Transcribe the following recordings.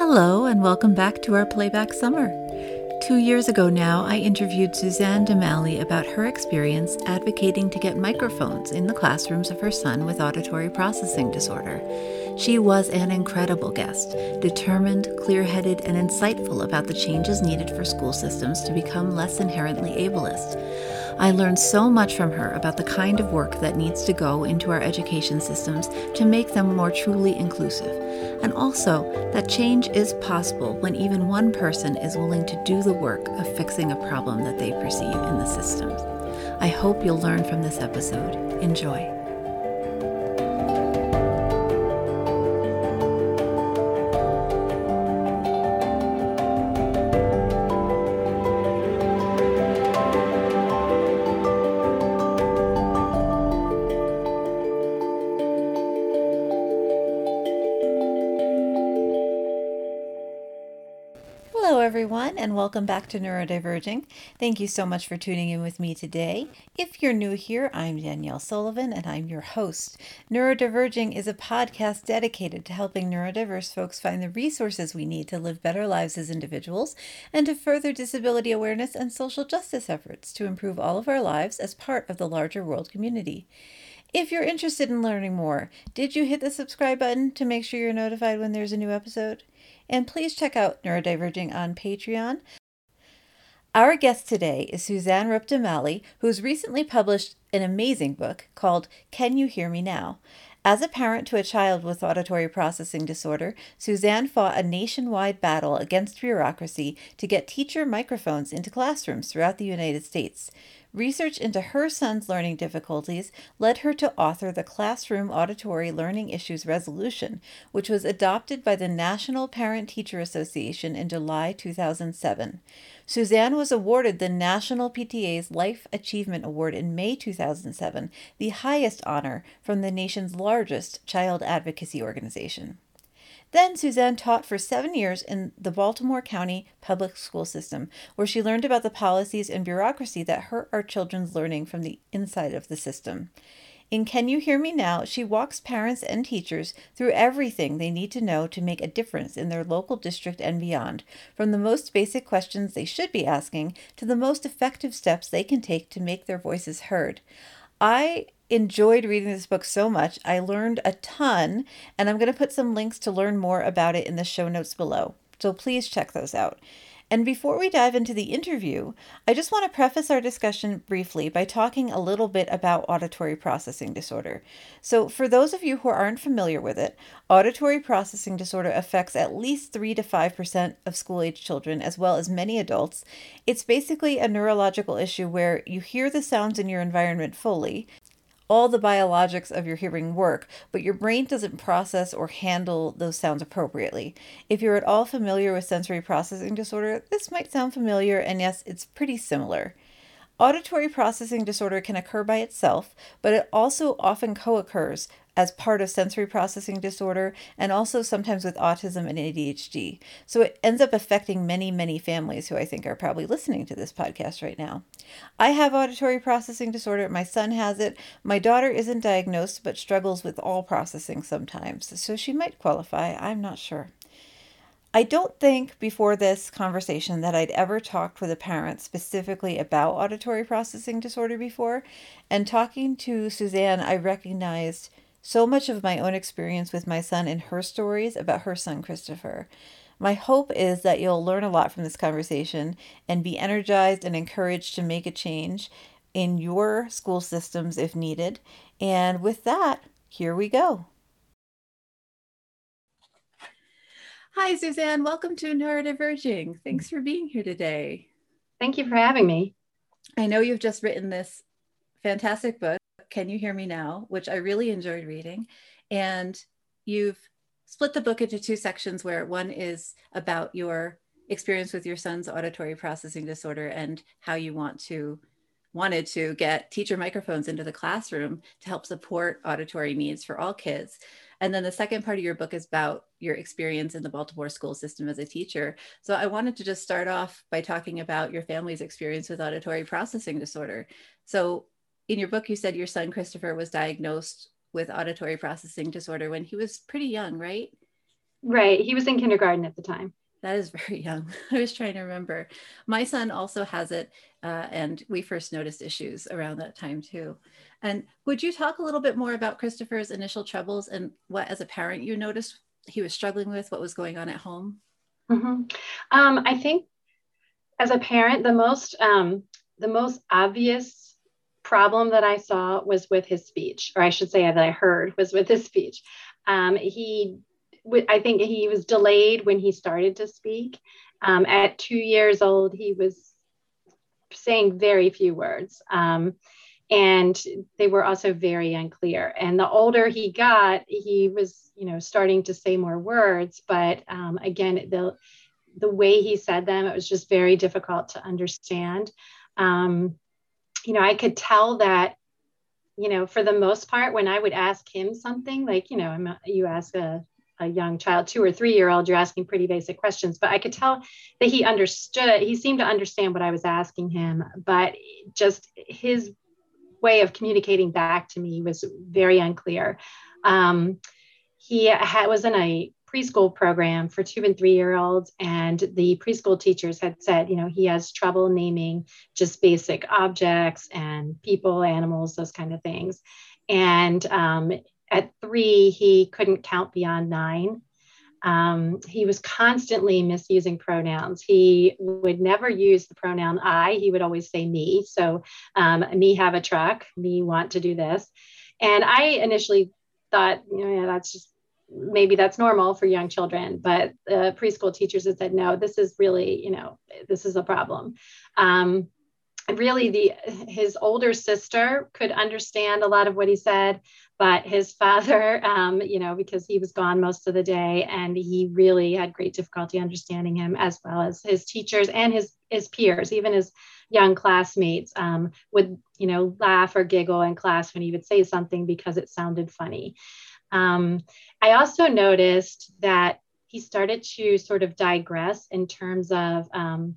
Hello, and welcome back to our Playback Summer. Two years ago now, I interviewed Suzanne DeMallie about her experience advocating to get microphones in the classrooms of her son with auditory processing disorder. She was an incredible guest, determined, clear headed, and insightful about the changes needed for school systems to become less inherently ableist. I learned so much from her about the kind of work that needs to go into our education systems to make them more truly inclusive, and also that change is possible when even one person is willing to do the work of fixing a problem that they perceive in the systems. I hope you'll learn from this episode. Enjoy. Welcome back to Neurodiverging. Thank you so much for tuning in with me today. If you're new here, I'm Danielle Sullivan, and I'm your host. Neurodiverging is a podcast dedicated to helping neurodiverse folks find the resources we need to live better lives as individuals and to further disability awareness and social justice efforts to improve all of our lives as part of the larger world community. If you're interested in learning more, did you hit the subscribe button to make sure you're notified when there's a new episode? And please check out Neurodiverging on Patreon. Our guest today is Suzanne Rupp DeMallie, who's recently published an amazing book called Can You Hear Me Now? As a parent to a child with auditory processing disorder, Suzanne fought a nationwide battle against bureaucracy to get teacher microphones into classrooms throughout the United States. Research into her son's learning difficulties led her to author the Classroom Auditory Learning Issues Resolution, which was adopted by the National Parent Teacher Association in July 2007. Suzanne was awarded the National PTA's Life Achievement Award in May 2007, the highest honor from the nation's largest child advocacy organization. Then Suzanne taught for seven years in the Baltimore County public school system, where she learned about the policies and bureaucracy that hurt our children's learning from the inside of the system. In Can You Hear Me Now, she walks parents and teachers through everything they need to know to make a difference in their local district and beyond, from the most basic questions they should be asking to the most effective steps they can take to make their voices heard. I enjoyed reading this book so much. I learned a ton, and I'm going to put some links to learn more about it in the show notes below. So please check those out. And before we dive into the interview, I just want to preface our discussion briefly by talking a little bit about auditory processing disorder. So, for those of you who aren't familiar with it, auditory processing disorder affects at least 3 to 5% of school age children, as well as many adults. It's basically a neurological issue where you hear the sounds in your environment fully, all the biologics of your hearing work, but your brain doesn't process or handle those sounds appropriately. If you're at all familiar with sensory processing disorder, this might sound familiar, and yes, it's pretty similar. Auditory processing disorder can occur by itself, but it also often co occurs as part of sensory processing disorder and also sometimes with autism and ADHD. So it ends up affecting many, many families who I think are probably listening to this podcast right now. I have auditory processing disorder. My son has it. My daughter isn't diagnosed but struggles with all processing sometimes. So she might qualify. I'm not sure. I don't think before this conversation that I'd ever talked with a parent specifically about auditory processing disorder before. And talking to Suzanne, I recognized so much of my own experience with my son in her stories about her son, Christopher. My hope is that you'll learn a lot from this conversation and be energized and encouraged to make a change in your school systems if needed. And with that, here we go. Hi, Suzanne. Welcome to Neurodiverging. Thanks for being here today. Thank you for having me. I know you've just written this fantastic book, Can You Hear Me Now, which I really enjoyed reading. And you've split the book into two sections where one is about your experience with your son's auditory processing disorder and how you want to wanted to get teacher microphones into the classroom to help support auditory needs for all kids. And then the second part of your book is about your experience in the Baltimore school system as a teacher. So I wanted to just start off by talking about your family's experience with auditory processing disorder. So in your book, you said your son Christopher was diagnosed with auditory processing disorder when he was pretty young, right? Right. He was in kindergarten at the time. That is very young. I was trying to remember. My son also has it, uh, and we first noticed issues around that time too. And would you talk a little bit more about Christopher's initial troubles and what, as a parent, you noticed he was struggling with? What was going on at home? Mm-hmm. Um, I think, as a parent, the most um, the most obvious problem that I saw was with his speech, or I should say that I heard was with his speech. Um, he I think he was delayed when he started to speak. Um, at two years old, he was saying very few words. Um, and they were also very unclear. And the older he got, he was, you know, starting to say more words. But um, again, the the way he said them, it was just very difficult to understand. Um, you know, I could tell that you know, for the most part, when I would ask him something, like, you know, I'm, you ask a a young child, two or three year old, you're asking pretty basic questions. But I could tell that he understood, he seemed to understand what I was asking him, but just his way of communicating back to me was very unclear. Um, he had, was in a preschool program for two and three year olds, and the preschool teachers had said, you know, he has trouble naming just basic objects and people, animals, those kind of things. And um, at three, he couldn't count beyond nine. Um, he was constantly misusing pronouns. He would never use the pronoun I, he would always say me. So, um, me have a truck, me want to do this. And I initially thought, you know, yeah, that's just maybe that's normal for young children, but the preschool teachers had said, no, this is really, you know, this is a problem. Um, really the his older sister could understand a lot of what he said but his father um, you know because he was gone most of the day and he really had great difficulty understanding him as well as his teachers and his his peers even his young classmates um, would you know laugh or giggle in class when he would say something because it sounded funny. Um, i also noticed that he started to sort of digress in terms of um,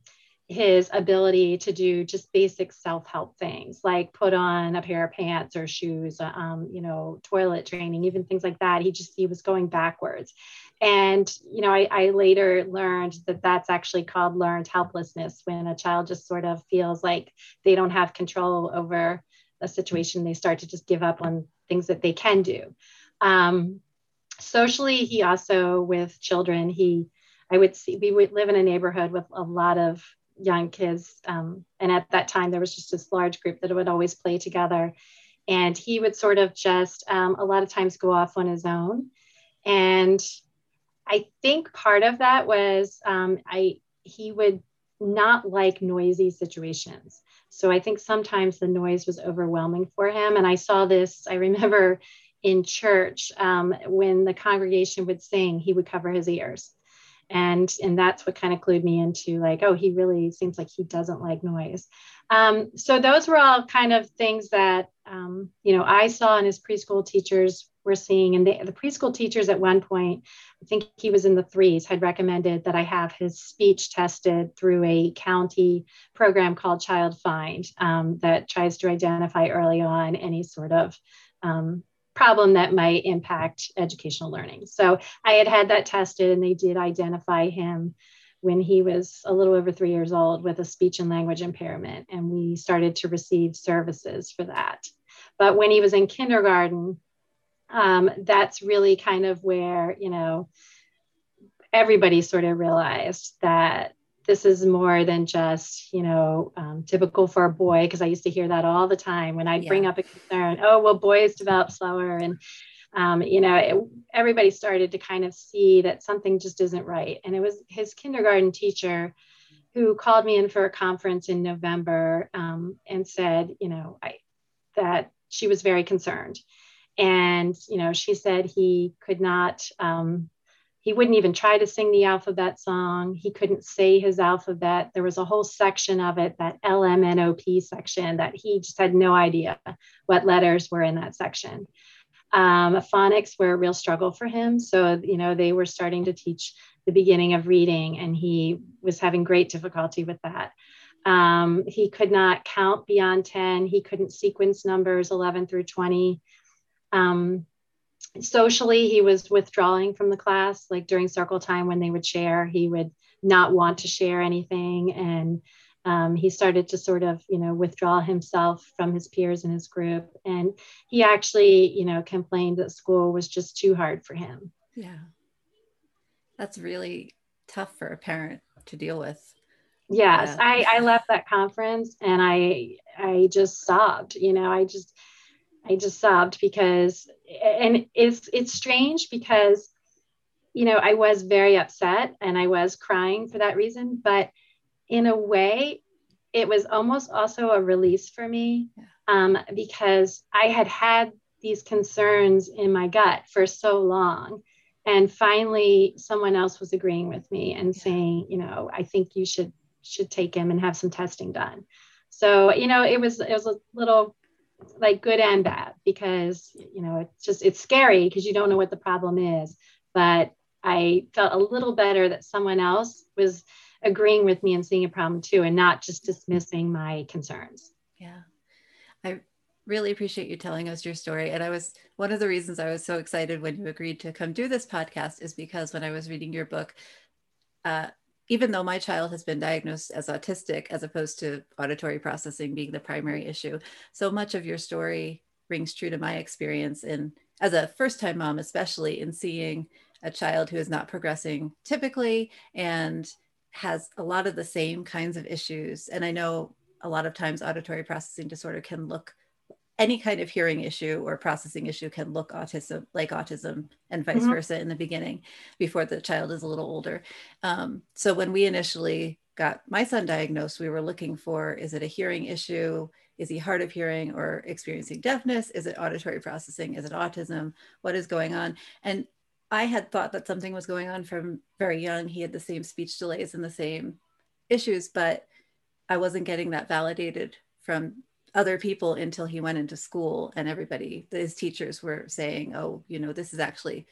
his ability to do just basic self-help things like put on a pair of pants or shoes um, you know toilet training even things like that. He just he was going backwards. And you know I, I later learned that that's actually called learned helplessness when a child just sort of feels like they don't have control over a situation they start to just give up on things that they can do. Um, socially he also with children he I would see we would live in a neighborhood with a lot of young kids. Um, and at that time, there was just this large group that would always play together. And he would sort of just um, a lot of times go off on his own. And I think part of that was um, I he would not like noisy situations. So I think sometimes the noise was overwhelming for him. And I saw this, I remember in church um, when the congregation would sing, he would cover his ears and and that's what kind of clued me into like oh he really seems like he doesn't like noise. Um, so those were all kind of things that um, you know i saw and his preschool teachers were seeing. And they, the preschool teachers at one point i think he was in the threes had recommended that i have his speech tested through a county program called child find um, that tries to identify early on any sort of um, problem that might impact educational learning. So I had had that tested and they did identify him when he was a little over three years old with a speech and language impairment. And we started to receive services for that. But when he was in kindergarten, um, that's really kind of where, you know, everybody sort of realized that this is more than just you know um, typical for a boy because i used to hear that all the time when i'd yeah. bring up a concern oh well boys develop slower and um, you know it, everybody started to kind of see that something just isn't right and it was his kindergarten teacher who called me in for a conference in november um, and said you know I, that she was very concerned and you know she said he could not um, he wouldn't even try to sing the alphabet song. He couldn't say his alphabet. There was a whole section of it, that LMNOP section, that he just had no idea what letters were in that section. Um, phonics were a real struggle for him. So, you know, they were starting to teach the beginning of reading, and he was having great difficulty with that. Um, he could not count beyond 10. He couldn't sequence numbers 11 through 20. Um, socially, he was withdrawing from the class. Like during circle time, when they would share, he would not want to share anything. And um, he started to sort of, you know, withdraw himself from his peers in his group. And he actually, you know, complained that school was just too hard for him. Yeah. That's really tough for a parent to deal with. Yes, yeah. I, I left that conference and I I just sobbed. You know, I just I just sobbed because and it's it's strange because you know I was very upset and I was crying for that reason, but in a way, it was almost also a release for me um, because I had had these concerns in my gut for so long and finally someone else was agreeing with me and saying you know i think you should should take him and have some testing done. So you know it was it was a little like good and bad because you know it's just it's scary because you don't know what the problem is. But i felt a little better that someone else was agreeing with me and seeing a problem too and not just dismissing my concerns. Yeah. I really appreciate you telling us your story. And I was one of the reasons I was so excited when you agreed to come do this podcast is because when I was reading your book, uh, even though my child has been diagnosed as autistic as opposed to auditory processing being the primary issue, so much of your story rings true to my experience in as a first time mom, especially in seeing a child who is not progressing typically and has a lot of the same kinds of issues. And I know a lot of times auditory processing disorder can look any kind of hearing issue or processing issue can look autism like autism and vice mm-hmm. versa in the beginning before the child is a little older. Um, so when we initially got my son diagnosed we were looking for is it a hearing issue? Is he hard of hearing or experiencing deafness? Is it auditory processing? Is it autism? What is going on? And i had thought that something was going on from very young. He had the same speech delays and the same issues but i wasn't getting that validated from other people until he went into school and everybody his teachers were saying oh you know this is actually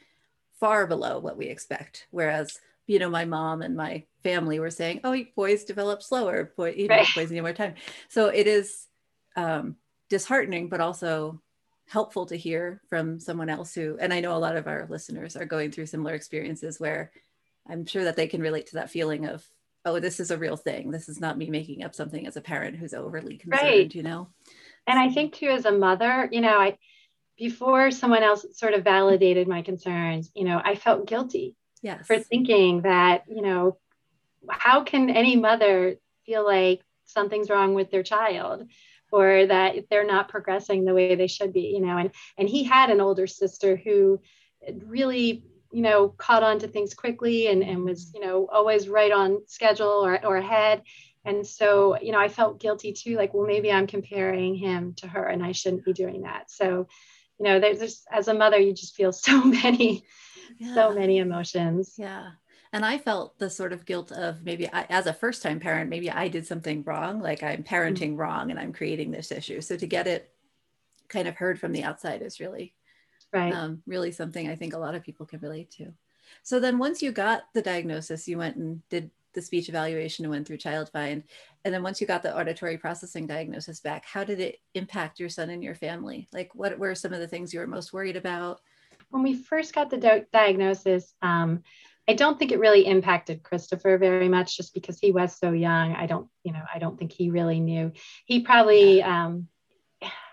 far below what we expect whereas you know my mom and my family were saying oh boys develop slower boy you know right. boys need more time so it is um, disheartening but also helpful to hear from someone else who and i know a lot of our listeners are going through similar experiences where i'm sure that they can relate to that feeling of oh, this is a real thing. This is not me making up something as a parent who's overly concerned, right. you know? And I think too, as a mother, you know, I, before someone else sort of validated my concerns, you know, I felt guilty yes. for thinking that, you know, how can any mother feel like something's wrong with their child or that they're not progressing the way they should be, you know? And, and he had an older sister who really you know, caught on to things quickly and, and was, you know, always right on schedule or, or ahead. And so, you know, I felt guilty too, like, well, maybe I'm comparing him to her and I shouldn't be doing that. So, you know, there's just, as a mother, you just feel so many, yeah. so many emotions. Yeah. And I felt the sort of guilt of maybe I, as a first time parent, maybe I did something wrong, like I'm parenting mm-hmm. wrong and I'm creating this issue. So to get it kind of heard from the outside is really right. um, really something i think a lot of people can relate to. So then once you got the diagnosis you went and did the speech evaluation and went through child find. And then once you got the auditory processing diagnosis back how did it impact your son and your family? Like what were some of the things you were most worried about? When we first got the di- diagnosis um, i don't think it really impacted christopher very much just because he was so young. I don't you know i don't think he really knew. He probably yeah. um,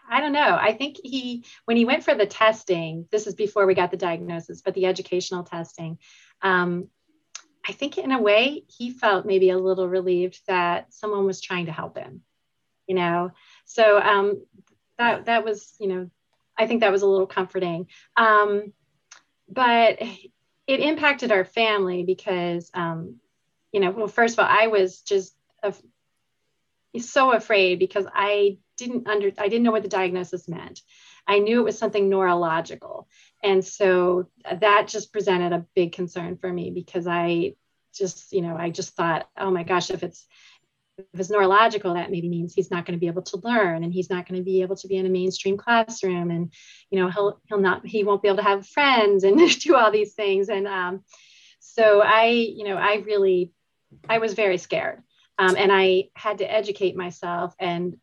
I don't know. I think he, when he went for the testing, this is before we got the diagnosis, but the educational testing, um, I think in a way he felt maybe a little relieved that someone was trying to help him, you know? So um, that, that was, you know, I think that was a little comforting. Um, but it impacted our family because, um, you know, well, first of all, I was just so afraid because I didn't under I didn't know what the diagnosis meant. I knew it was something neurological. And so that just presented a big concern for me because I just, you know, I just thought, oh my gosh, if it's if it's neurological, that maybe means he's not going to be able to learn and he's not going to be able to be in a mainstream classroom and you know he'll he'll not he won't be able to have friends and do all these things. And um, so I, you know, I really I was very scared. Um, and I had to educate myself and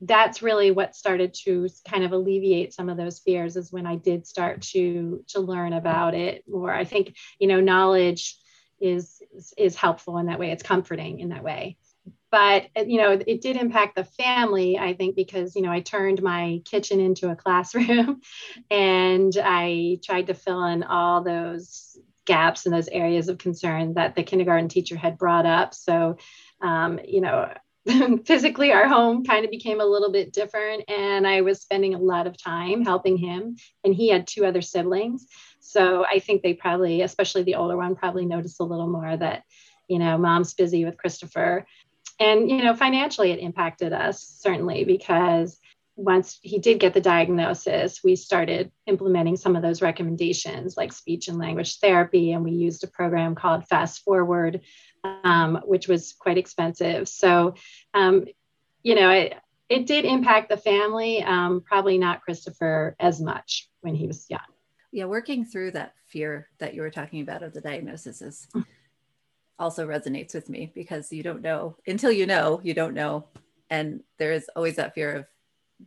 that's really what started to kind of alleviate some of those fears is when I did start to to learn about it more. I think you know knowledge is is helpful in that way. It's comforting in that way. But you know it did impact the family. I think because you know I turned my kitchen into a classroom, and I tried to fill in all those gaps and those areas of concern that the kindergarten teacher had brought up. So um, you know physically our home kind of became a little bit different and i was spending a lot of time helping him and he had two other siblings so i think they probably especially the older one probably noticed a little more that you know mom's busy with christopher and you know financially it impacted us certainly because once he did get the diagnosis, we started implementing some of those recommendations like speech and language therapy. And we used a program called Fast ForWord, um, which was quite expensive. So, um, you know, it, it did impact the family, um, probably not Christopher as much when he was young. Yeah, working through that fear that you were talking about of the diagnosis is also resonates with me because you don't know until you know, you don't know. And there is always that fear of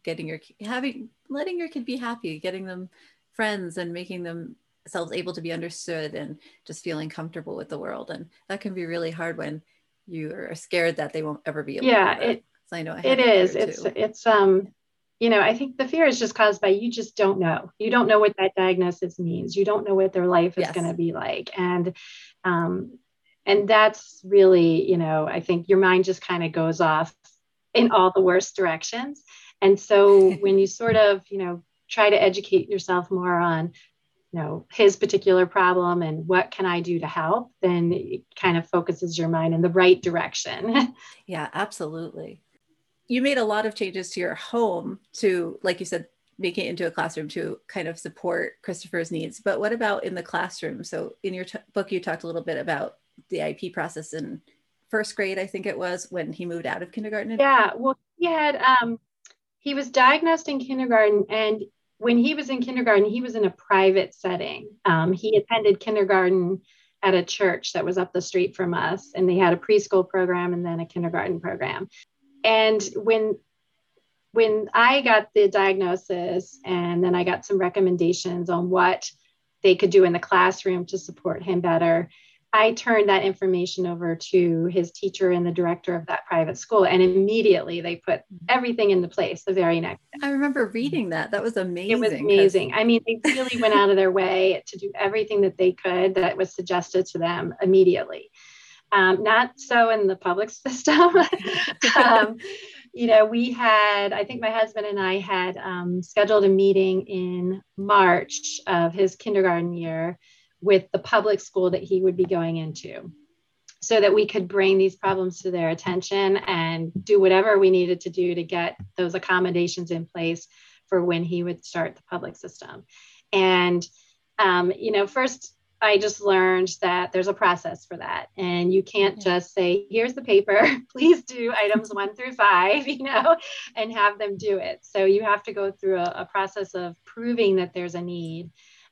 getting your having letting your kid be happy, getting them friends and making them themselves able to be understood and just feeling comfortable with the world. And that can be really hard when you are scared that they won't ever be able yeah, to. It, so I know I it is. It's too. it's um you know, I think the fear is just caused by you just don't know. You don't know what that diagnosis means. You don't know what their life is yes. going to be like. And um and that's really, you know, I think your mind just kind of goes off in all the worst directions. And so when you sort of, you know, try to educate yourself more on you know his particular problem and what can i do to help then it kind of focuses your mind in the right direction. Yeah absolutely. You made a lot of changes to your home to like you said make it into a classroom to kind of support christopher's needs. But what about in the classroom? So in your t- book you talked a little bit about the IEP process in first grade i think it was when he moved out of kindergarten. Yeah well he had um he was diagnosed in kindergarten and when he was in kindergarten, he was in a private setting. Um, he attended kindergarten at a church that was up the street from us, and they had a preschool program and then a kindergarten program. And when when I got the diagnosis, and then I got some recommendations on what they could do in the classroom to support him better, I turned that information over to his teacher and the director of that private school, and immediately they put everything into place the very next day. I remember reading that. That was amazing. It was amazing. I mean, they really went out of their way to do everything that they could that was suggested to them immediately. Um, not so in the public system. um, you know, we had, I think my husband and I had um, scheduled a meeting in March of his kindergarten year with the public school that he would be going into so that we could bring these problems to their attention and do whatever we needed to do to get those accommodations in place for when he would start the public system. And, um, you know, first, I just learned that there's a process for that. And you can't just say, here's the paper, please do items one through five, you know, and have them do it. So you have to go through a, a process of proving that there's a need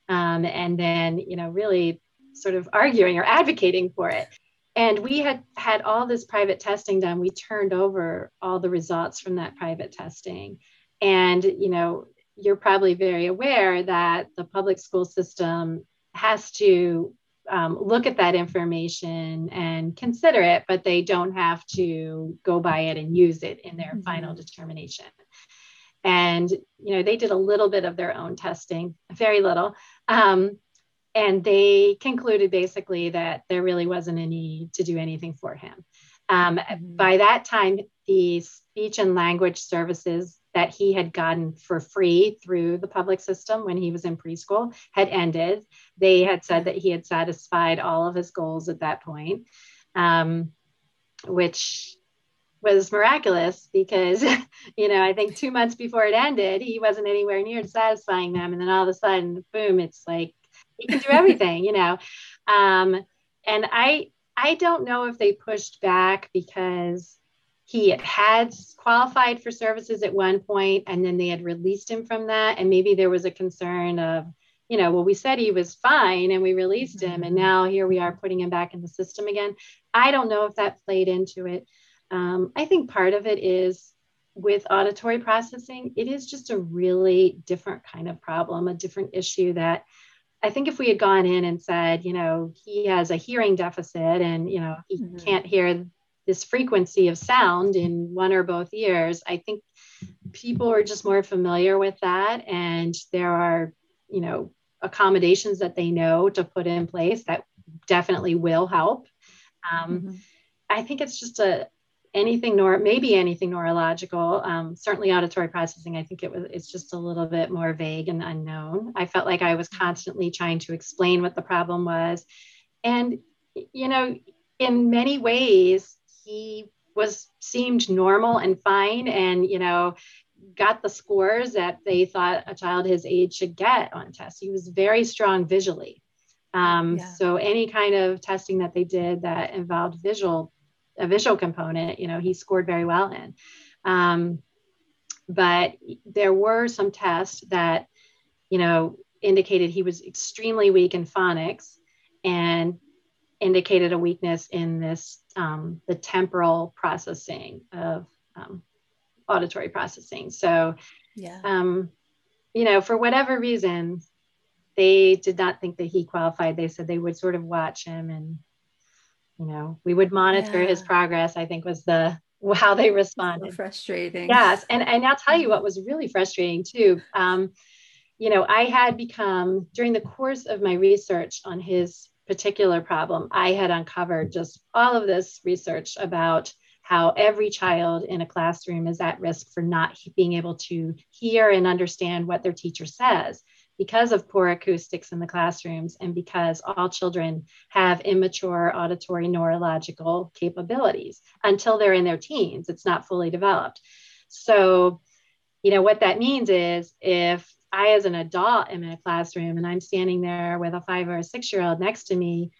um, and then you know really sort of arguing or advocating for it and we had had all this private testing done we turned over all the results from that private testing and you know you're probably very aware that the public school system has to um, look at that information and consider it, but they don't have to go by it and use it in their mm-hmm. final determination. And you know, they did a little bit of their own testing, very little, um, and they concluded basically that there really wasn't a need to do anything for him. Um, mm-hmm. By that time, the speech and language services that he had gotten for free through the public system when he was in preschool had ended. They had said that he had satisfied all of his goals at that point, um, which was miraculous because, you know, I think two months before it ended, he wasn't anywhere near satisfying them. And then all of a sudden, boom, it's like he can do everything, you know. Um, and I I don't know if they pushed back because he had qualified for services at one point and then they had released him from that. And maybe there was a concern of, you know, well, we said he was fine and we released him, and mm-hmm. now here we are putting him back in the system again. I don't know if that played into it. Um, I think part of it is with auditory processing, it is just a really different kind of problem, a different issue that I think if we had gone in and said, you know, he has a hearing deficit and, you know, he mm-hmm. can't hear this frequency of sound in one or both ears, I think people are just more familiar with that. And there are, you know, accommodations that they know to put in place that definitely will help. Um, mm-hmm. I think it's just a, anything nor maybe anything neurological um, certainly auditory processing i think it was it's just a little bit more vague and unknown. I felt like i was constantly trying to explain what the problem was. And you know in many ways he was seemed normal and fine and you know got the scores that they thought a child his age should get on tests. He was very strong visually. Um, yeah. so any kind of testing that they did that involved visual a visual component, you know, he scored very well in. Um, but there were some tests that, you know, indicated he was extremely weak in phonics and indicated a weakness in this um, the temporal processing of um, auditory processing. So, yeah, um, you know, for whatever reason, they did not think that he qualified. They said they would sort of watch him and you know we would monitor yeah. his progress i think was the how they responded so frustrating. Yes and and i'll tell you what was really frustrating too um, you know i had become during the course of my research on his particular problem i had uncovered just all of this research about how every child in a classroom is at risk for not being able to hear and understand what their teacher says because of poor acoustics in the classrooms and because all children have immature auditory neurological capabilities until they're in their teens. It's not fully developed. So, you know, what that means is if I, as an adult, am in a classroom and I'm standing there with a five or a six year old next to me,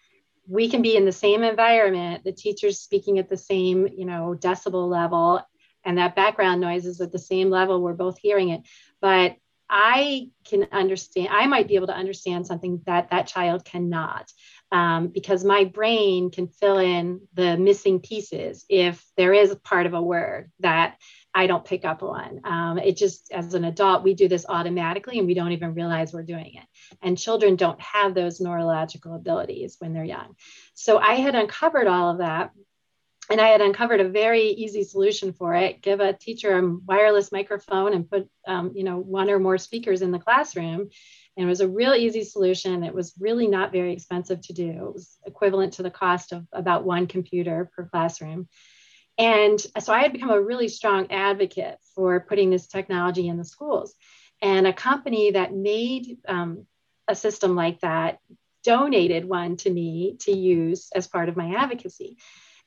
we can be in the same environment, the teacher's speaking at the same, you know, decibel level, and that background noise is at the same level. We're both hearing it. But I can understand, I might be able to understand something that that child cannot. Um, because my brain can fill in the missing pieces if there is a part of a word that I don't pick up on. Um, it just, as an adult, we do this automatically and we don't even realize we're doing it. And children don't have those neurological abilities when they're young. So I had uncovered all of that and I had uncovered a very easy solution for it. Give a teacher a wireless microphone and put, um, you know, one or more speakers in the classroom. And it was a real easy solution. It was really not very expensive to do. It was equivalent to the cost of about one computer per classroom. And so I had become a really strong advocate for putting this technology in the schools. And a company that made um, a system like that donated one to me to use as part of my advocacy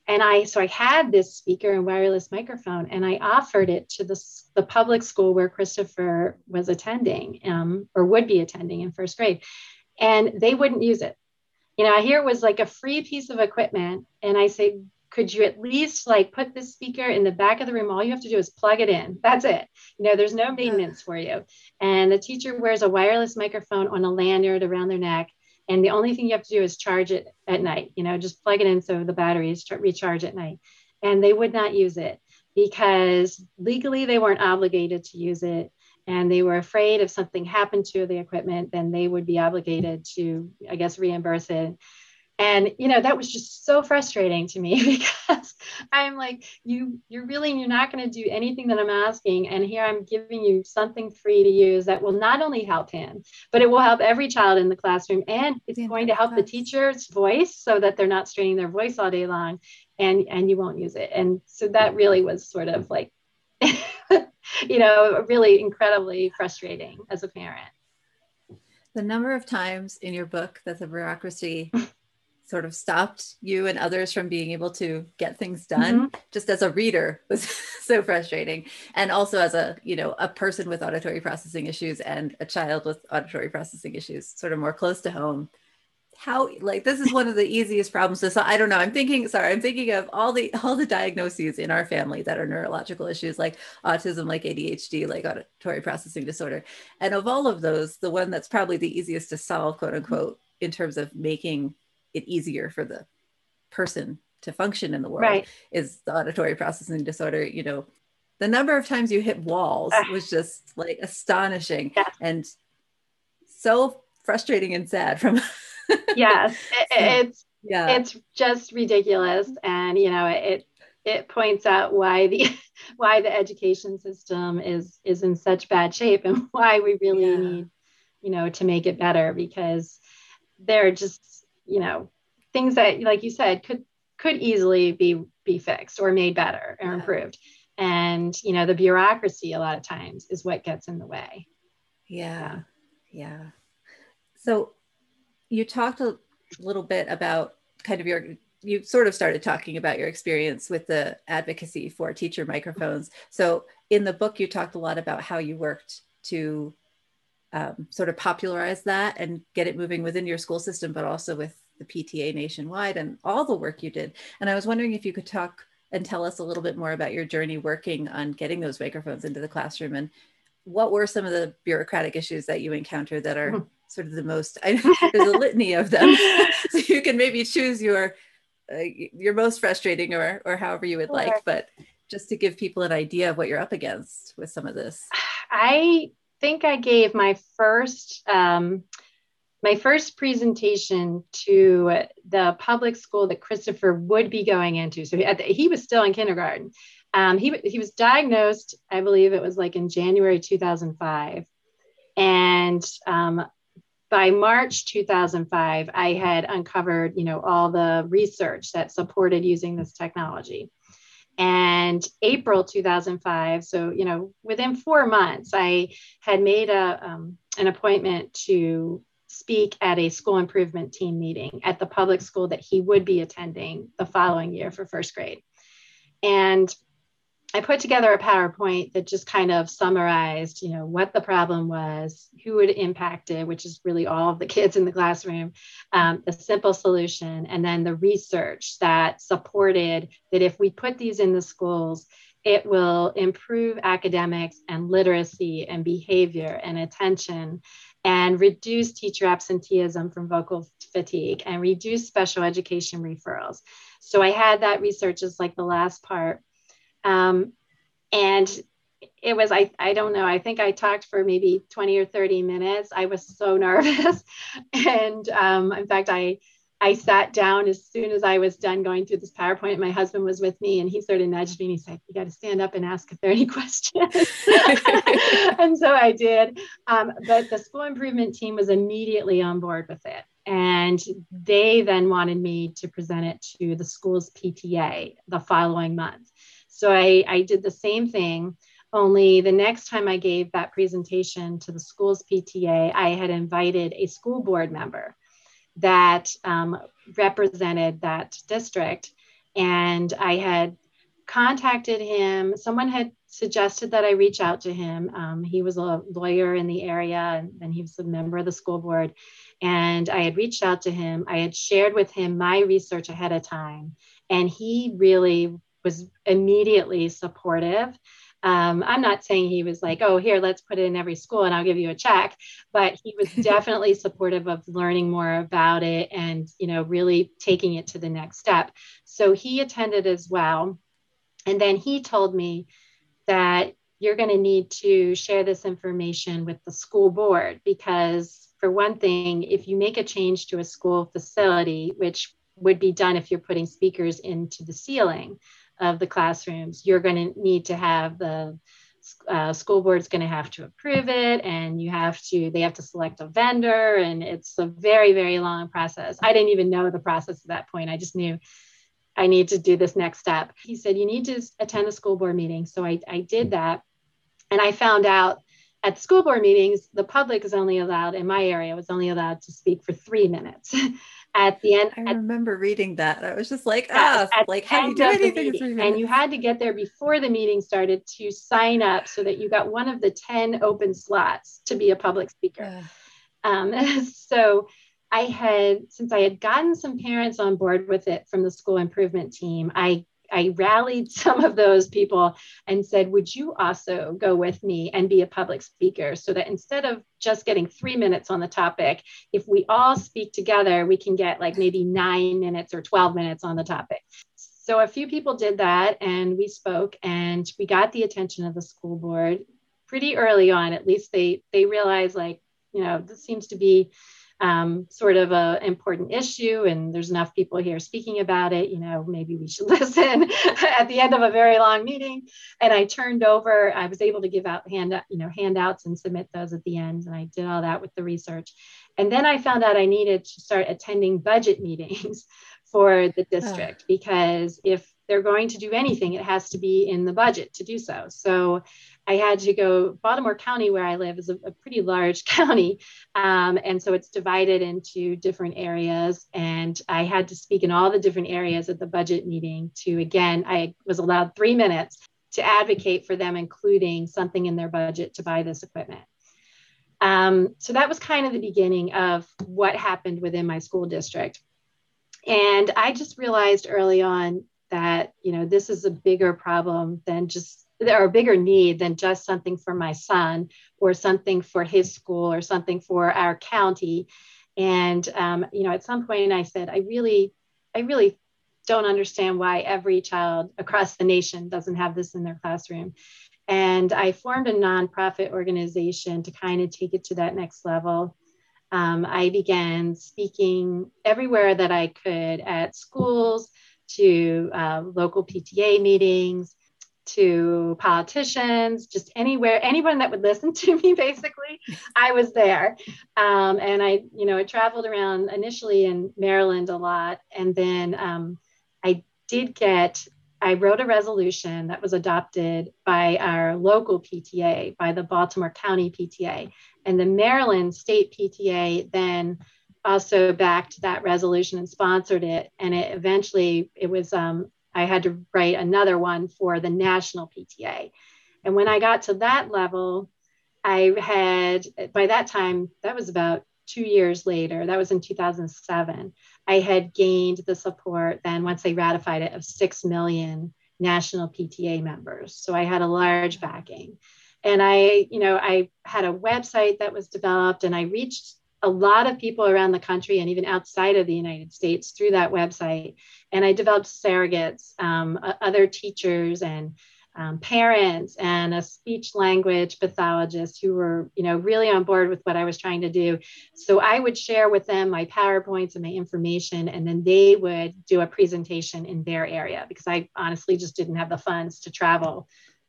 and I so I had this speaker and wireless microphone, and I offered it to the, the public school where Christopher was attending um, or would be attending in first grade, and they wouldn't use it. You know, here it was like a free piece of equipment, and I said, could you at least like put this speaker in the back of the room? All you have to do is plug it in. That's it. You know, there's no maintenance for you. And the teacher wears a wireless microphone on a lanyard around their neck and the only thing you have to do is charge it at night you know just plug it in so the batteries recharge at night. And they would not use it because legally they weren't obligated to use it. And they were afraid if something happened to the equipment then they would be obligated to i guess reimburse it and you know that was just so frustrating to me because i'm like you you're really you're not going to do anything that i'm asking. And here i'm giving you something free to use that will not only help him but it will help every child in the classroom. And it's yeah, going to help the teacher's voice so that they're not straining their voice all day long and and you won't use it. And so that really was sort of like you know really incredibly frustrating as a parent. The number of times in your book that the bureaucracy sort of stopped you and others from being able to get things done mm-hmm. just as a reader was so frustrating. And also as a you know a person with auditory processing issues and a child with auditory processing issues sort of more close to home. How like this is one of the easiest problems. To solve i don't know. I'm thinking sorry i'm thinking of all the all the diagnoses in our family that are neurological issues like autism like adhd like auditory processing disorder. And of all of those the one that's probably the easiest to solve quote unquote in terms of making it easier for the person to function in the world right. is the auditory processing disorder you know the number of times you hit walls ah. was just like astonishing yes. and so frustrating and sad from yes it, it's yeah it's just ridiculous and you know it it points out why the why the education system is is in such bad shape and why we really yeah. need you know to make it better because there are just you know things that like you said could could easily be be fixed or made better or yeah. improved. And you know the bureaucracy a lot of times is what gets in the way. Yeah. Yeah. So you talked a little bit about kind of your you sort of started talking about your experience with the advocacy for teacher microphones. So in the book you talked a lot about how you worked to um, sort of popularize that and get it moving within your school system but also with the pta nationwide and all the work you did and i was wondering if you could talk and tell us a little bit more about your journey working on getting those microphones into the classroom and what were some of the bureaucratic issues that you encountered that are mm-hmm. sort of the most I, there's a litany of them so you can maybe choose your uh, your most frustrating or or however you would sure. like but just to give people an idea of what you're up against with some of this i think i gave my first um, my first presentation to the public school that Christopher would be going into. So he, he was still in kindergarten. Um, he, he was diagnosed, I believe it was like in January 2005. And um, by March 2005, I had uncovered, you know, all the research that supported using this technology. And April 2005, so, you know, within four months, I had made a, um, an appointment to speak at a school improvement team meeting at the public school that he would be attending the following year for first grade. And I put together a PowerPoint that just kind of summarized, you know, what the problem was, who it impacted, which is really all of the kids in the classroom, um, the simple solution, and then the research that supported that if we put these in the schools, it will improve academics and literacy and behavior and attention and reduce teacher absenteeism from vocal fatigue and reduce special education referrals. So I had that research as like the last part. Um, and it was, I, I don't know, I think I talked for maybe 20 or 30 minutes. I was so nervous. and um, in fact, I, I sat down as soon as I was done going through this PowerPoint. My husband was with me and he sort of nudged me and he said, You got to stand up and ask if there are any questions. and so I did. Um, but the school improvement team was immediately on board with it. And they then wanted me to present it to the school's PTA the following month. So I, I did the same thing. Only the next time I gave that presentation to the school's PTA, I had invited a school board member that um, represented that district. And I had contacted him. Someone had suggested that I reach out to him. Um, he was a lawyer in the area and, he was a member of the school board. And I had reached out to him. I had shared with him my research ahead of time. And he really was immediately supportive um, I'm not saying he was like, oh, here, let's put it in every school and I'll give you a check, but he was definitely supportive of learning more about it and, you know, really taking it to the next step. So he attended as well. And then he told me that you're going to need to share this information with the school board because, for one thing, if you make a change to a school facility, which would be done if you're putting speakers into the ceiling, of the classrooms, you're going to need to have the uh, school board's going to have to approve it and you have to they have to select a vendor and it's a very very long process. I didn't even know the process at that point. I just knew i need to do this next step. He said you need to attend a school board meeting. So i, I did that and i found out at school board meetings the public is only allowed in my area was only allowed to speak for three minutes at the end. I at, remember reading that. I was just like, ah, like how do you do anything? And you had to get there before the meeting started to sign up so that you got one of the 10 open slots to be a public speaker. Um, so I had, since I had gotten some parents on board with it from the school improvement team, I I rallied some of those people and said, Would you also go with me and be a public speaker? So that instead of just getting three minutes on the topic, if we all speak together, we can get like maybe nine minutes or 12 minutes on the topic. So a few people did that and we spoke and we got the attention of the school board pretty early on. At least they they realized like, you know, this seems to be um, sort of a important issue and there's enough people here speaking about it you know maybe we should listen at the end of a very long meeting. And i turned over i was able to give out hand you know handouts and submit those at the end and i did all that with the research. And then i found out i needed to start attending budget meetings for the district because if they're going to do anything, it has to be in the budget to do so. So I had to go, Baltimore County, where I live, is a, a pretty large county. Um, and so it's divided into different areas. And I had to speak in all the different areas at the budget meeting to, again, I was allowed three minutes to advocate for them, including something in their budget to buy this equipment. Um, so that was kind of the beginning of what happened within my school district. And I just realized early on that you know this is a bigger problem than just or a bigger need than just something for my son or something for his school or something for our county. And um, you know at some point i said i really i really don't understand why every child across the nation doesn't have this in their classroom. And i formed a nonprofit organization to kind of take it to that next level. Um, i began speaking everywhere that i could at schools to uh, local PTA meetings, to politicians, just anywhere, anyone that would listen to me, basically, I was there. Um, and I, you know, I traveled around initially in Maryland a lot. And then um, I did get, I wrote a resolution that was adopted by our local PTA, by the Baltimore County PTA. And the Maryland State PTA then also backed that resolution and sponsored it. And it eventually, it was, um, I had to write another one for the national PTA. And when I got to that level, I had, by that time, that was about two years later, that was in 2007, I had gained the support then once they ratified it of 6 million national PTA members. So I had a large backing. And I, you know, I had a website that was developed and I reached a lot of people around the country and even outside of the United States through that website. And I developed surrogates, um, other teachers and um, parents and a speech language pathologist who were, you know, really on board with what I was trying to do. So I would share with them my PowerPoints and my information, and then they would do a presentation in their area because I honestly just didn't have the funds to travel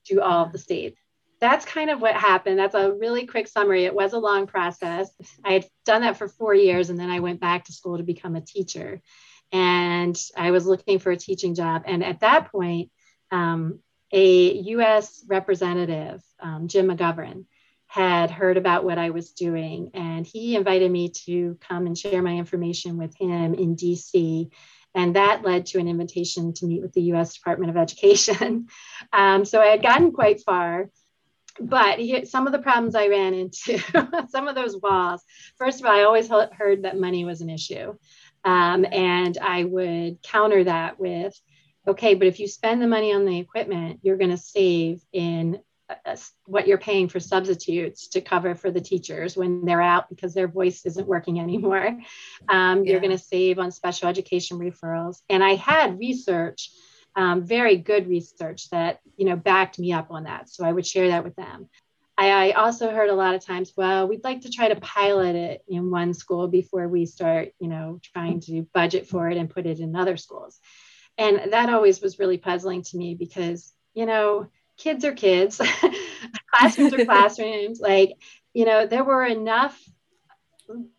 to all of the states that's kind of what happened. That's a really quick summary. It was a long process. I had done that for four years and then I went back to school to become a teacher. And I was looking for a teaching job. And at that point, um, a US representative, um, Jim McGovern, had heard about what I was doing. And he invited me to come and share my information with him in DC. And that led to an invitation to meet with the US Department of Education. um, so I had gotten quite far but he, some of the problems I ran into, some of those walls. First of all, I always heard that money was an issue, um, and I would counter that with, okay, but if you spend the money on the equipment, you're going to save in uh, what you're paying for substitutes to cover for the teachers when they're out because their voice isn't working anymore. Um, yeah. You're going to save on special education referrals, and I had research um, very good research that you know backed me up on that. So I would share that with them. I, I, also heard a lot of times, well, we'd like to try to pilot it in one school before we start, you know, trying to budget for it and put it in other schools. And that always was really puzzling to me because, you know, kids are kids, classrooms are classrooms. Like, you know, there were enough,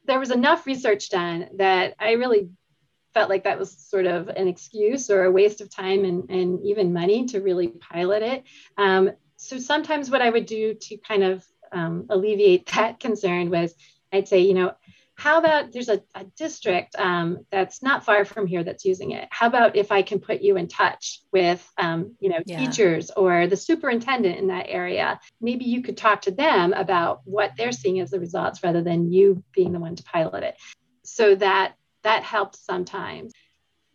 there was enough research done that I really felt like that was sort of an excuse or a waste of time and, and even money to really pilot it. Um, so sometimes what I would do to kind of um, alleviate that concern was I'd say, you know, how about there's a, a district um, that's not far from here that's using it how about if i can put you in touch with um, you know yeah. teachers or the superintendent in that area maybe you could talk to them about what they're seeing as the results rather than you being the one to pilot it so that that helped sometimes.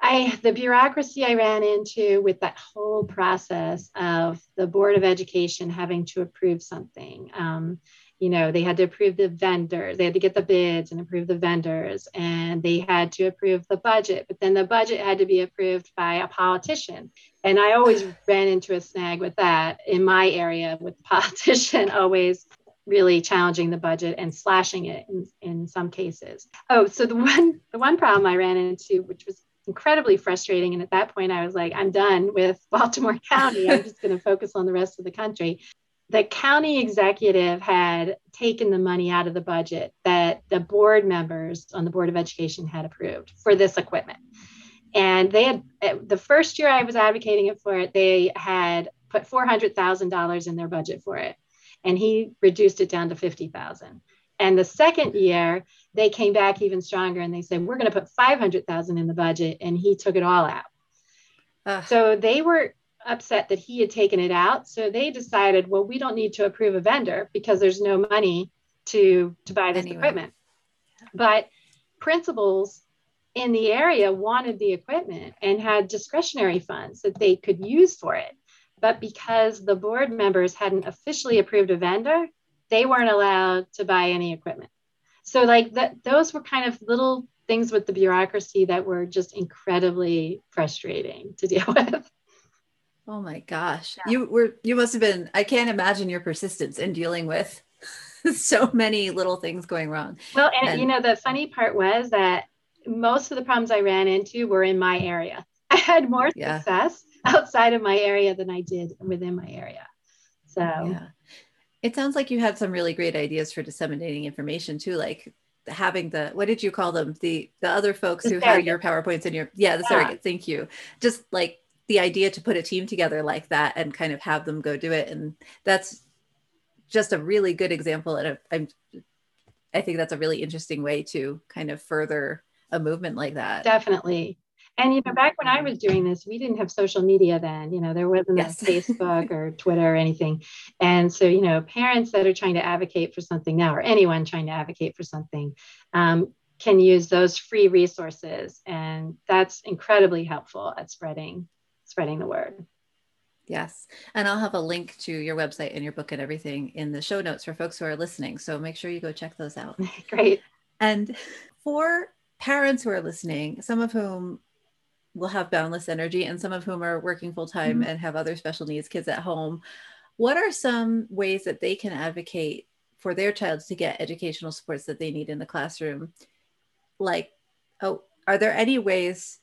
I the bureaucracy I ran into with that whole process of the Board of Education having to approve something. Um, you know they had to approve the vendors they had to get the bids and approve the vendors and they had to approve the budget but then the budget had to be approved by a politician and i always ran into a snag with that in my area with the politician always really challenging the budget and slashing it in, in some cases oh so the one the one problem i ran into which was incredibly frustrating and at that point i was like i'm done with baltimore county i'm just going to focus on the rest of the country the county executive had taken the money out of the budget that the board members on the Board of Education had approved for this equipment. And they had, the first year I was advocating it for it, they had put $400,000 in their budget for it. And he reduced it down to 50,000. And the second year, they came back even stronger and they said, we're going to put 500,000 in the budget. And he took it all out. Uh, so they were upset that he had taken it out. So they decided, well, we don't need to approve a vendor because there's no money to to buy this anyway. equipment. But principals in the area wanted the equipment and had discretionary funds that they could use for it. But because the board members hadn't officially approved a vendor, they weren't allowed to buy any equipment. So like that those were kind of little things with the bureaucracy that were just incredibly frustrating to deal with. Oh my gosh. Yeah. You were you must have been I can't imagine your persistence in dealing with so many little things going wrong. Well, and, and, you know the funny part was that most of the problems I ran into were in my area. I had more yeah. success outside of my area than I did within my area. So yeah. It sounds like you had some really great ideas for disseminating information too, like having the what did you call them the the other folks the who had your powerpoints in your yeah the yeah. surrogate thank you just like the idea to put a team together like that and kind of have them go do it and that's just a really good example and i'm i think that's a really interesting way to kind of further a movement like that definitely and you know back when i was doing this we didn't have social media then you know there wasn't yes. facebook or twitter or anything and so you know parents that are trying to advocate for something now or anyone trying to advocate for something um, can use those free resources and that's incredibly helpful at spreading spreading the word. Yes. And I'll have a link to your website and your book and everything in the show notes for folks who are listening. So make sure you go check those out. Great. And for parents who are listening, some of whom will have boundless energy and some of whom are working full time mm-hmm. and have other special needs kids at home, what are some ways that they can advocate for their child to get educational supports that they need in the classroom? Like, oh, are there any ways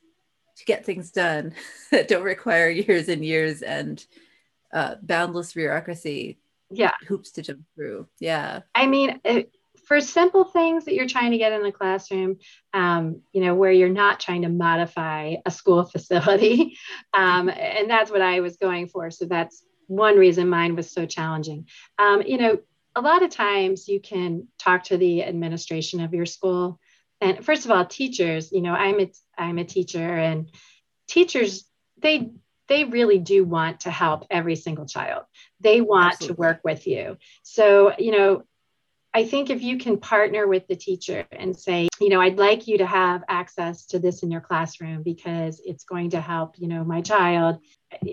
to get things done that don't require years and years and uh, boundless bureaucracy yeah hoops to jump through yeah i mean it, for simple things that you're trying to get in the classroom um, you know where you're not trying to modify a school facility. Um, and that's what i was going for. So that's one reason mine was so challenging. Um, you know a lot of times you can talk to the administration of your school. And first of all teachers you know i'm a i'm a teacher and teachers they they really do want to help every single child. They want Absolutely. to work with you. So you know i think if you can partner with the teacher and say you know i'd like you to have access to this in your classroom because it's going to help you know my child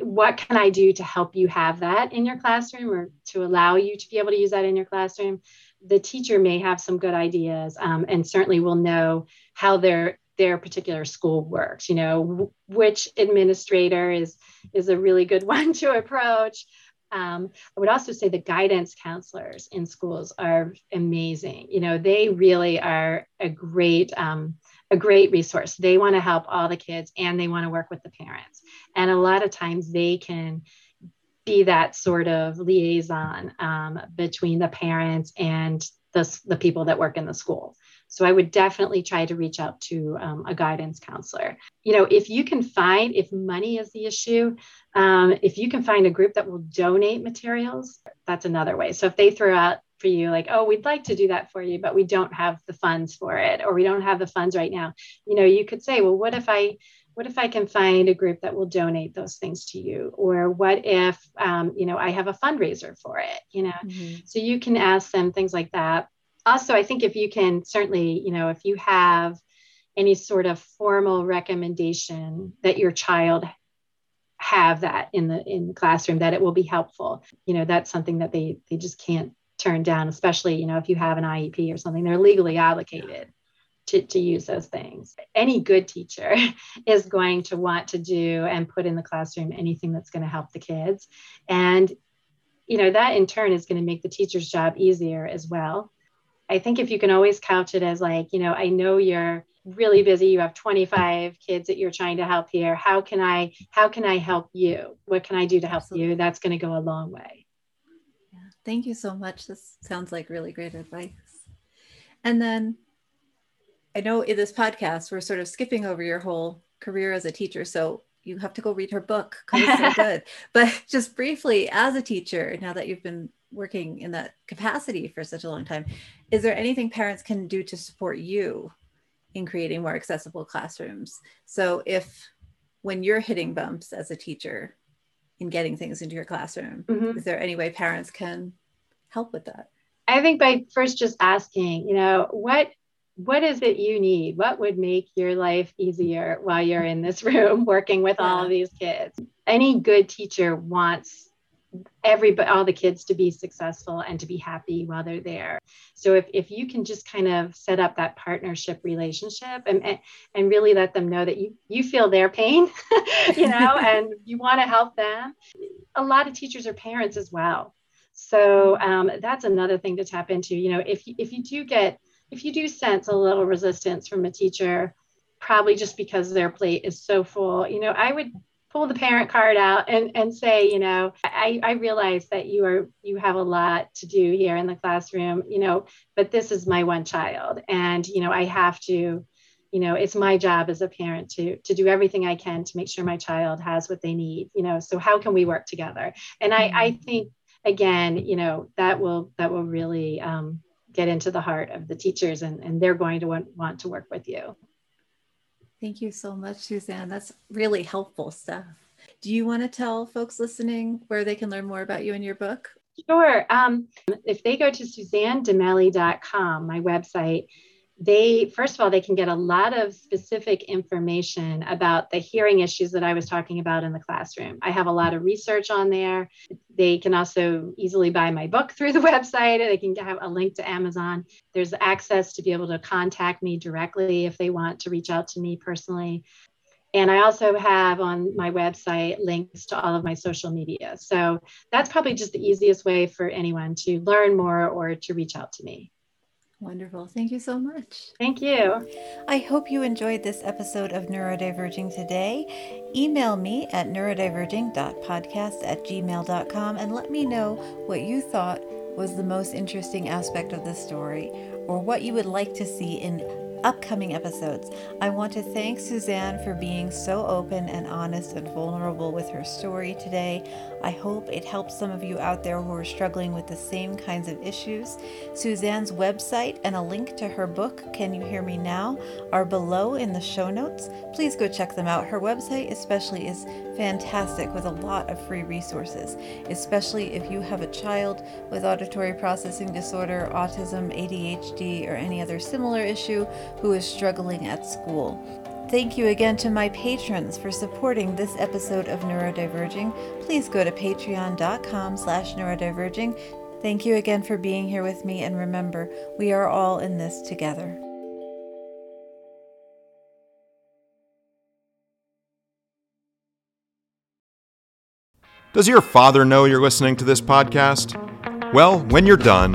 what can i do to help you have that in your classroom or to allow you to be able to use that in your classroom? The teacher may have some good ideas um, and certainly will know how their their particular school works you know which administrator is is a really good one to approach um, i would also say the guidance counselors in schools are amazing. You know they really are a great um, a great resource. They want to help all the kids and they want to work with the parents. And a lot of times they can be that sort of liaison um, between the parents and the, the people that work in the school. So I would definitely try to reach out to um, a guidance counselor. You know, if you can find, if money is the issue, um, if you can find a group that will donate materials, that's another way. So if they throw out for you, like, oh, we'd like to do that for you, but we don't have the funds for it, or we don't have the funds right now, you know, you could say, well, what if I what if I can find a group that will donate those things to you? Or what if, um, you know, I have a fundraiser for it, you know? Mm-hmm. So you can ask them things like that. Also, I think if you can certainly, you know, if you have any sort of formal recommendation that your child have that in the in the classroom that it will be helpful you know that's something that they they just can't turn down, especially, you know, if you have an IEP or something, they're legally obligated to, to use those things. Any good teacher is going to want to do and put in the classroom anything that's going to help the kids. And, you know, that in turn is going to make the teacher's job easier as well. I think if you can always couch it as like, you know, I know you're really busy you have 25 kids that you're trying to help here. How can i how can i help you? What can i do to help Absolutely. you that's going to go a long way. Yeah. thank you so much. This sounds like really great advice. And then i know in this podcast we're sort of skipping over your whole career as a teacher. So you have to go read her book because it's so good but just briefly as a teacher now that you've been working in that capacity for such a long time is there anything parents can do to support you in creating more accessible classrooms. So if when you're hitting bumps as a teacher in getting things into your classroom, mm-hmm. is there any way parents can help with that? I think by first just asking, you know, what what is it you need? What would make your life easier while you're in this room working with yeah. all of these kids? Any good teacher wants everybody all the kids to be successful and to be happy while they're there so if, if you can just kind of set up that partnership relationship and, and really let them know that you you feel their pain you know and you want to help them a lot of teachers are parents as well so um, that's another thing to tap into you know if you, if you do get if you do sense a little resistance from a teacher probably just because their plate is so full you know i would pull the parent card out and, and say, you know, I, I realize that you are you have a lot to do here in the classroom, you know, but this is my one child. And, you know, I have to, you know, it's my job as a parent to to do everything I can to make sure my child has what they need, you know. So how can we work together? And I, I mm-hmm. think again, you know, that will that will really um, get into the heart of the teachers and, and they're going to want, want to work with you. Thank you so much, Suzanne. That's really helpful stuff. Do you want to tell folks listening where they can learn more about you and your book? Sure. Um, if they go to suzannedemallie.com, my website, they first of all they can get a lot of specific information about the hearing issues that i was talking about in the classroom. I have a lot of research on there. They can also easily buy my book through the website. They can have a link to amazon. There's access to be able to contact me directly if they want to reach out to me personally. And I also have on my website links to all of my social media. So that's probably just the easiest way for anyone to learn more or to reach out to me. Wonderful. Thank you so much. Thank you. I hope you enjoyed this episode of Neurodiverging today. Email me at neurodiverging.podcast at gmail.com and let me know what you thought was the most interesting aspect of the story or what you would like to see in upcoming episodes. I want to thank Suzanne for being so open and honest and vulnerable with her story today. I hope it helps some of you out there who are struggling with the same kinds of issues. Suzanne's website and a link to her book, Can You Hear Me Now, are below in the show notes. Please go check them out. Her website, especially, is fantastic with a lot of free resources, especially if you have a child with auditory processing disorder, autism, ADHD, or any other similar issue who is struggling at school. Thank you again to my patrons for supporting this episode of Neurodiverging. Please go to patreon.com slash neurodiverging. Thank you again for being here with me, and remember, we are all in this together. Does your father know you're listening to this podcast? Well, when you're done,